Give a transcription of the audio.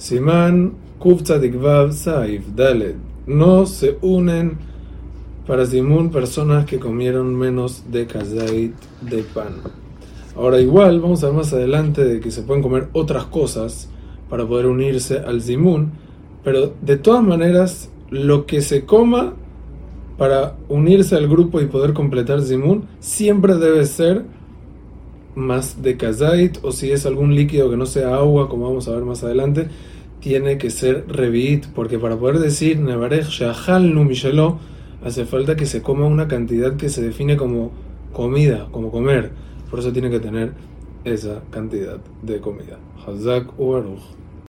Simán, Kufza Dikvav, Saif, Dalet. No se unen para Zimun personas que comieron menos de kazait de pan. Ahora igual, vamos a ver más adelante de que se pueden comer otras cosas para poder unirse al Zimun, pero de todas maneras, lo que se coma para unirse al grupo y poder completar Zimun siempre debe ser más de kazait o si es algún líquido que no sea agua, como vamos a ver más adelante, tiene que ser revit, porque para poder decir Nevarech Shahal Nu hace falta que se coma una cantidad que se define como comida, como comer. Por eso tiene que tener esa cantidad de comida. Hazak Ubaruch.